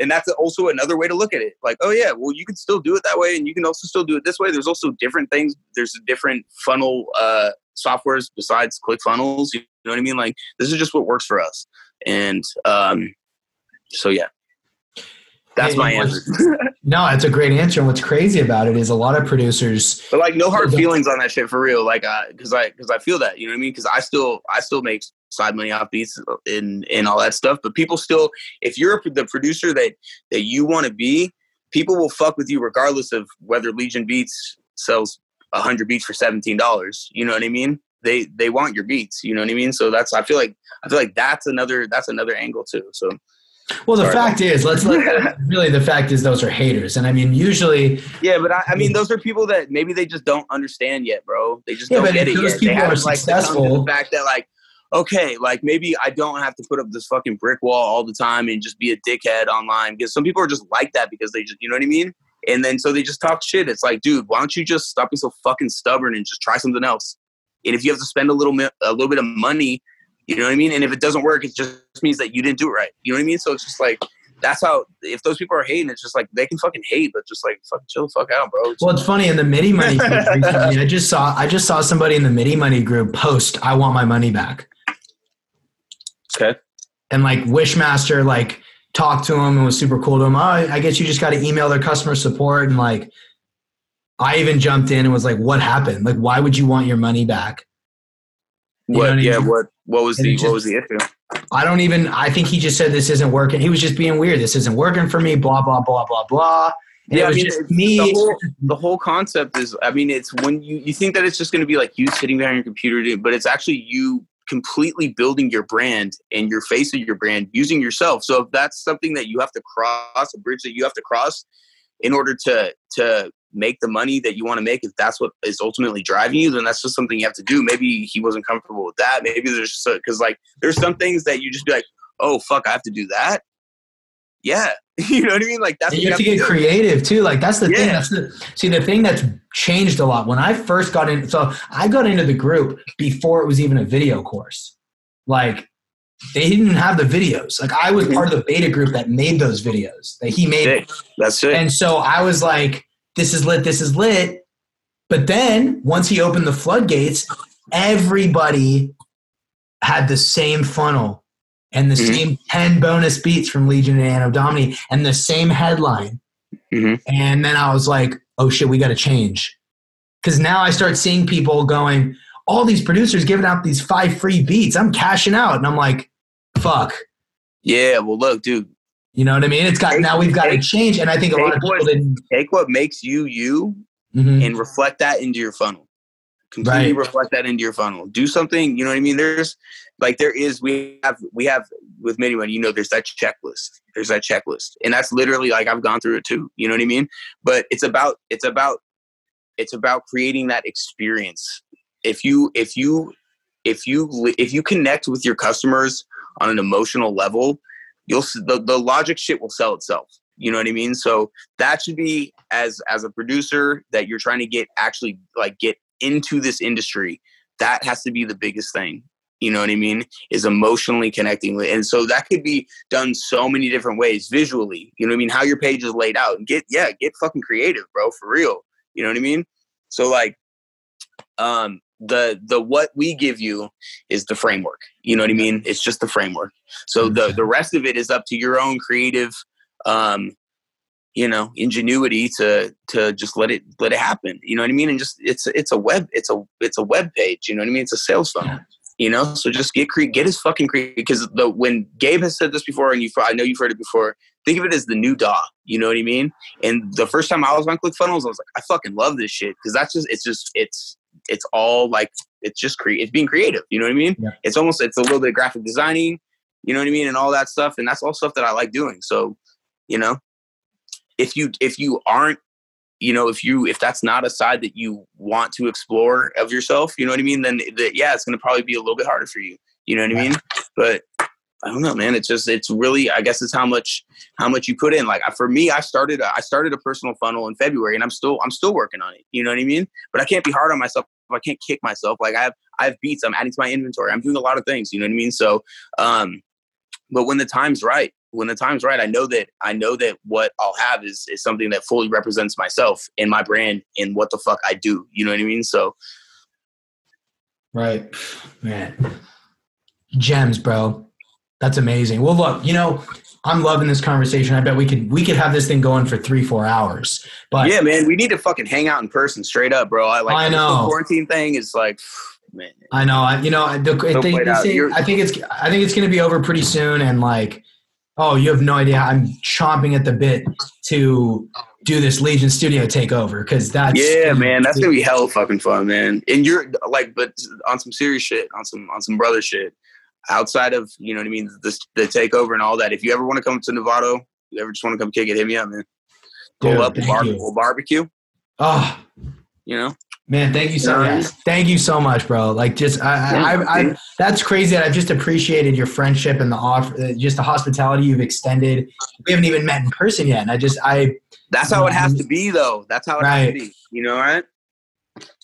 and that's also another way to look at it. Like oh yeah well you can still do it that way and you can also still do it this way. There's also different things there's different funnel uh softwares besides clickfunnels you know what i mean? Like this is just what works for us. And um so yeah that's my answer. no, that's a great answer. And what's crazy about it is a lot of producers, but like no hard feelings on that shit for real. Like, uh, because I because I, I feel that you know what I mean. Because I still I still make side money off beats uh, and and all that stuff. But people still, if you're the producer that that you want to be, people will fuck with you regardless of whether Legion Beats sells hundred beats for seventeen dollars. You know what I mean? They they want your beats. You know what I mean? So that's I feel like I feel like that's another that's another angle too. So well, the Sorry. fact is, let's let really the fact is those are haters, and I mean usually. Yeah, but I, I, mean those are people that maybe they just don't understand yet, bro. They just yeah, don't get it yet. People they are like, successful. The fact that like, okay, like maybe I don't have to put up this fucking brick wall all the time and just be a dickhead online because some people are just like that because they just, you know what I mean? And then so they just talk shit. It's like, dude, why don't you just stop being so fucking stubborn and just try something else? And if you have to spend a little a little bit of money you know what I mean? And if it doesn't work, it just means that you didn't do it right. You know what I mean? So it's just like that's how if those people are hating, it's just like they can fucking hate, but just like fucking chill the fuck out, bro. Well, it's funny in the MIDI money recently, I just saw I just saw somebody in the MIDI money group post, "I want my money back." Okay. And like Wishmaster, like talked to him and was super cool to him. Oh, I guess you just got to email their customer support and like. I even jumped in and was like, "What happened? Like, why would you want your money back?" You what? Yeah. Mean? What? What was and the just, What was the issue? I don't even. I think he just said this isn't working. He was just being weird. This isn't working for me. Blah blah blah blah blah. And yeah, it I mean, just me. The whole, the whole concept is, I mean, it's when you, you think that it's just going to be like you sitting behind your computer, but it's actually you completely building your brand and your face of your brand using yourself. So if that's something that you have to cross, a bridge that you have to cross in order to to make the money that you want to make, if that's what is ultimately driving you, then that's just something you have to do. Maybe he wasn't comfortable with that. Maybe there's because like there's some things that you just be like, oh fuck, I have to do that. Yeah, you know what I mean. Like that's And what you have to get creative too. Like that's the thing. That's the see the thing that's changed a lot. When I first got in, so I got into the group before it was even a video course. Like they didn't have the videos. Like I was part of the beta group that made those videos. That he made Sick. That's it. And so I was like, this is lit, this is lit. But then once he opened the floodgates, everybody had the same funnel and the Mhm. same 10 bonus beats from Legion and Anno Domini and the same headline. Mhm. And then I was like, oh shit, we got to change. Because now I start seeing people going, all these producers giving out these five free beats. I'm cashing out. And I'm like, fuck. Yeah, well, look, dude, You know what I mean? It's got Take- now we've got to change. And I think a lot of take what- people didn't. take what makes you you Mhm. and reflect that into your funnel. Completely Right. reflect that into your funnel. Do something, you know what I mean? There's like there is we have we have with many one. you know, there's that checklist. There's that checklist. And that's literally like I've gone through it too. You know what I mean? But it's about it's about it's about creating that experience. If you if you if you if you connect with your customers on an emotional level, you'll s- the, the logic shit will sell itself. You know what I mean? So that should be as as a producer that you're trying to get actually like get into this industry. That has to be the biggest thing. You know what I mean? Is emotionally connecting with, and so that could be done so many different ways visually. You know what I mean? How your page is laid out, and get yeah, get fucking creative, bro, for real. You know what I mean? So like, um, the the what we give you is the framework. You know what I mean? It's just the framework. So the the rest of it is up to your own creative, um, you know, ingenuity to to just let it let it happen. You know what I mean? And just it's it's a web it's a it's a web page. You know what I mean? It's a sales funnel. You know, so just get cre- get his fucking creative because the when Gabe has said this before, and you I know you've heard it before. Think of it as the new DAW. You know what I mean? And the first time I was on ClickFunnels, I was like, I fucking love this shit because that's just it's just it's it's all like it's just cre- it's being creative. You know what I mean? Yeah. It's almost it's a little bit of graphic designing. You know what I mean? And all that stuff, and that's all stuff that I like doing. So, you know, if you if you aren't you know if you if that's not a side that you want to explore of yourself you know what i mean then that yeah it's going to probably be a little bit harder for you you know what i mean but i don't know man. It's just it's really i guess it's how much how much you put in. Like for me i started a, i started a personal funnel in february and i'm still i'm still working on it. You know what i mean? But i can't be hard on myself. I can't kick myself. Like i have i have beats. I'm adding to my inventory. I'm doing a lot of things. You know what i mean? So um but when the time's right when the time's right i know that i know that what i'll have is is something that fully represents myself and my brand and what the fuck i do. You know what i mean? So. Right. Man. Gems, bro. That's amazing. Well, look, you know, I'm loving this conversation. I bet we could we could have this thing going for three, four hours. But yeah man we need to fucking hang out in person straight up bro i like I know. quarantine thing is like man I know, I, you know, I, the, So they, played they say, I think it's I think it's going to be over pretty soon. And like, oh, you have no idea. I'm chomping at the bit to do this Legion Studio takeover because that's yeah man that's gonna be hell fucking fun man and you're like but on some serious shit on some on some brother shit outside of you know what i mean the, the takeover and all that if you ever want to come to Novato, you ever just want to come kick it hit me up man pull Dude, up we'll, bar- we'll barbecue Oh, you know Man, thank you so You know what I much. Thank you so much, bro. Like, just I, I, I, I, that's crazy. That I've just appreciated your friendship and the offer, uh, just the hospitality you've extended. We haven't even met in person yet, and I just, I, That's how it has to be, though. That's how it has Right. to be. You know, right?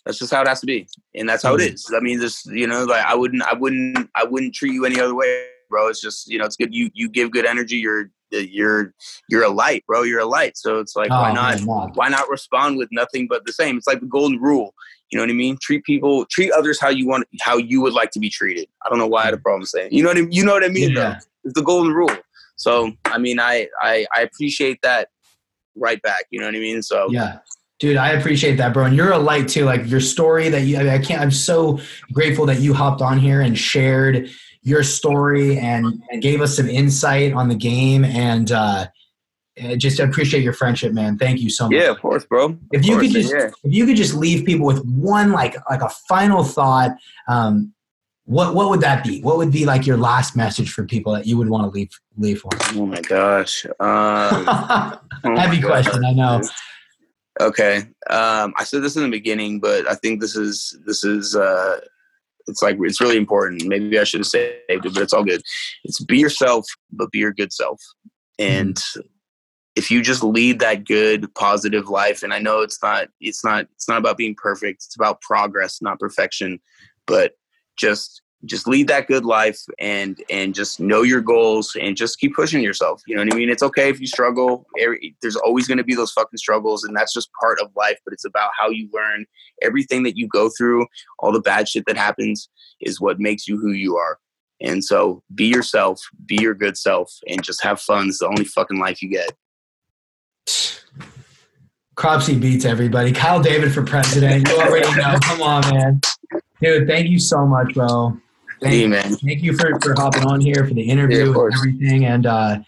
That's just how it has to be, and that's how it Mhm. I mean, just you know, like I wouldn't, I wouldn't, I wouldn't treat you any other way, bro. It's just you know, it's good. You you give good energy. You're you're you're a light, bro. You're a light. So it's like, why oh, not? man. Why not respond with nothing but the same? It's like the golden rule. You know what I mean? Treat people, treat others how you want, how you would like to be treated. I don't know why I had a problem saying. You know what I mean? You know what I mean? though? It's the golden rule. So I mean, I I I appreciate that right back. You know what I mean? So Yeah. Dude, I appreciate that, bro. And you're a light too. Like your story that you, I, mean, I can't, I'm so grateful that you hopped on here and shared your story and, and gave us some insight on the game. And, uh, just appreciate your friendship, man. Thank you so much. Yeah, of course, bro. If Of you course, could just yeah. if you could just leave people with one like like a final thought, um, what what would that be? What would be like your last message for people that you would want to leave leave for? Oh my gosh. Um, oh my Heavy gosh. question, I know. Okay. Um, I said this in the beginning, but I think this is this is uh, it's like it's really important. Maybe I should have saved it, but it's all good. It's be yourself, but be your good self. And if you just lead that good, positive life, and I know it's not it's not it's not about being perfect. It's about progress, not perfection. But just just lead that good life and and just know your goals and just keep pushing yourself you know what i mean it's okay if you struggle there's always going to be those fucking struggles and that's just part of life but it's about how you learn everything that you go through all the bad shit that happens is what makes you who you are and so be yourself be your good self and just have fun it's the only fucking life you get KROPSi beats everybody. Kyle David for president. You already know. Come on, man. Dude, thank you so much, bro. Thank, hey man thank you for, for hopping on here for the interview of and everything. And uh,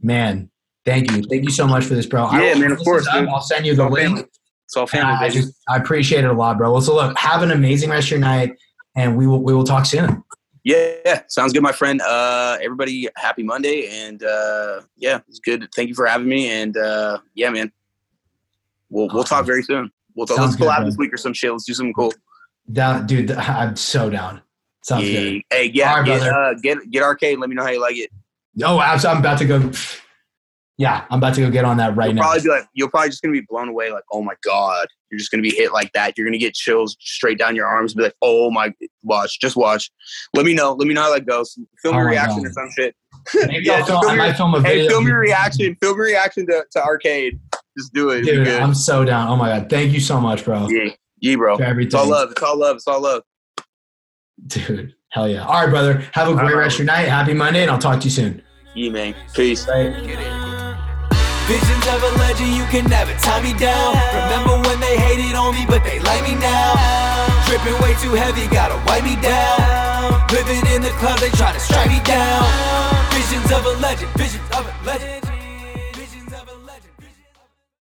man, thank you. Thank you so much for this, bro. I Yeah, man, of course, dude. I'll send you it's the link. family it's all family I, I just I appreciate it a lot, bro. Well, so look, have an amazing rest of your night, and we will we will talk soon. Yeah, sounds good, my friend. Uh, everybody, happy Monday, and uh, yeah, it's good. Thank you for having me, and uh, yeah, man, we'll we'll talk very soon. We'll talk, Sounds let's collab good, this week or some shit. Let's do something cool. Down, dude. I'm so down. Sounds Yeah. good. Hey, yeah, right, get, uh, get get arcade. Let me know how you like it. Oh, absolutely. I'm about to go. Yeah, I'm about to go get on that right You'll now. probably be like, you're probably just gonna be blown away. Like, oh my god, you're just gonna be hit like that. You're gonna get chills straight down your arms. Be like, oh my, watch, just watch. Let me know. Let me know how that goes. Film your reaction God. or some shit. Maybe Yeah, I'll film, film I your- might film a video. Hey, film your reaction. Film your reaction to, to arcade. Just do it. Dude. I'm so down. Oh my god, thank you so much, bro. Yeah, yeah, bro. For everything. It's all love. It's all love. It's all love. Dude, hell yeah. All right, brother. Have a great All right. rest of your night. Happy Monday, and I'll talk to you soon. Yeah, man. Peace. Bye. Visions of a legend, you can never tie me down. Remember when they hated on me, but they like me now. Dripping way too heavy, gotta wipe me down. Living in the club, they try to strike me down. Visions of a legend, vision.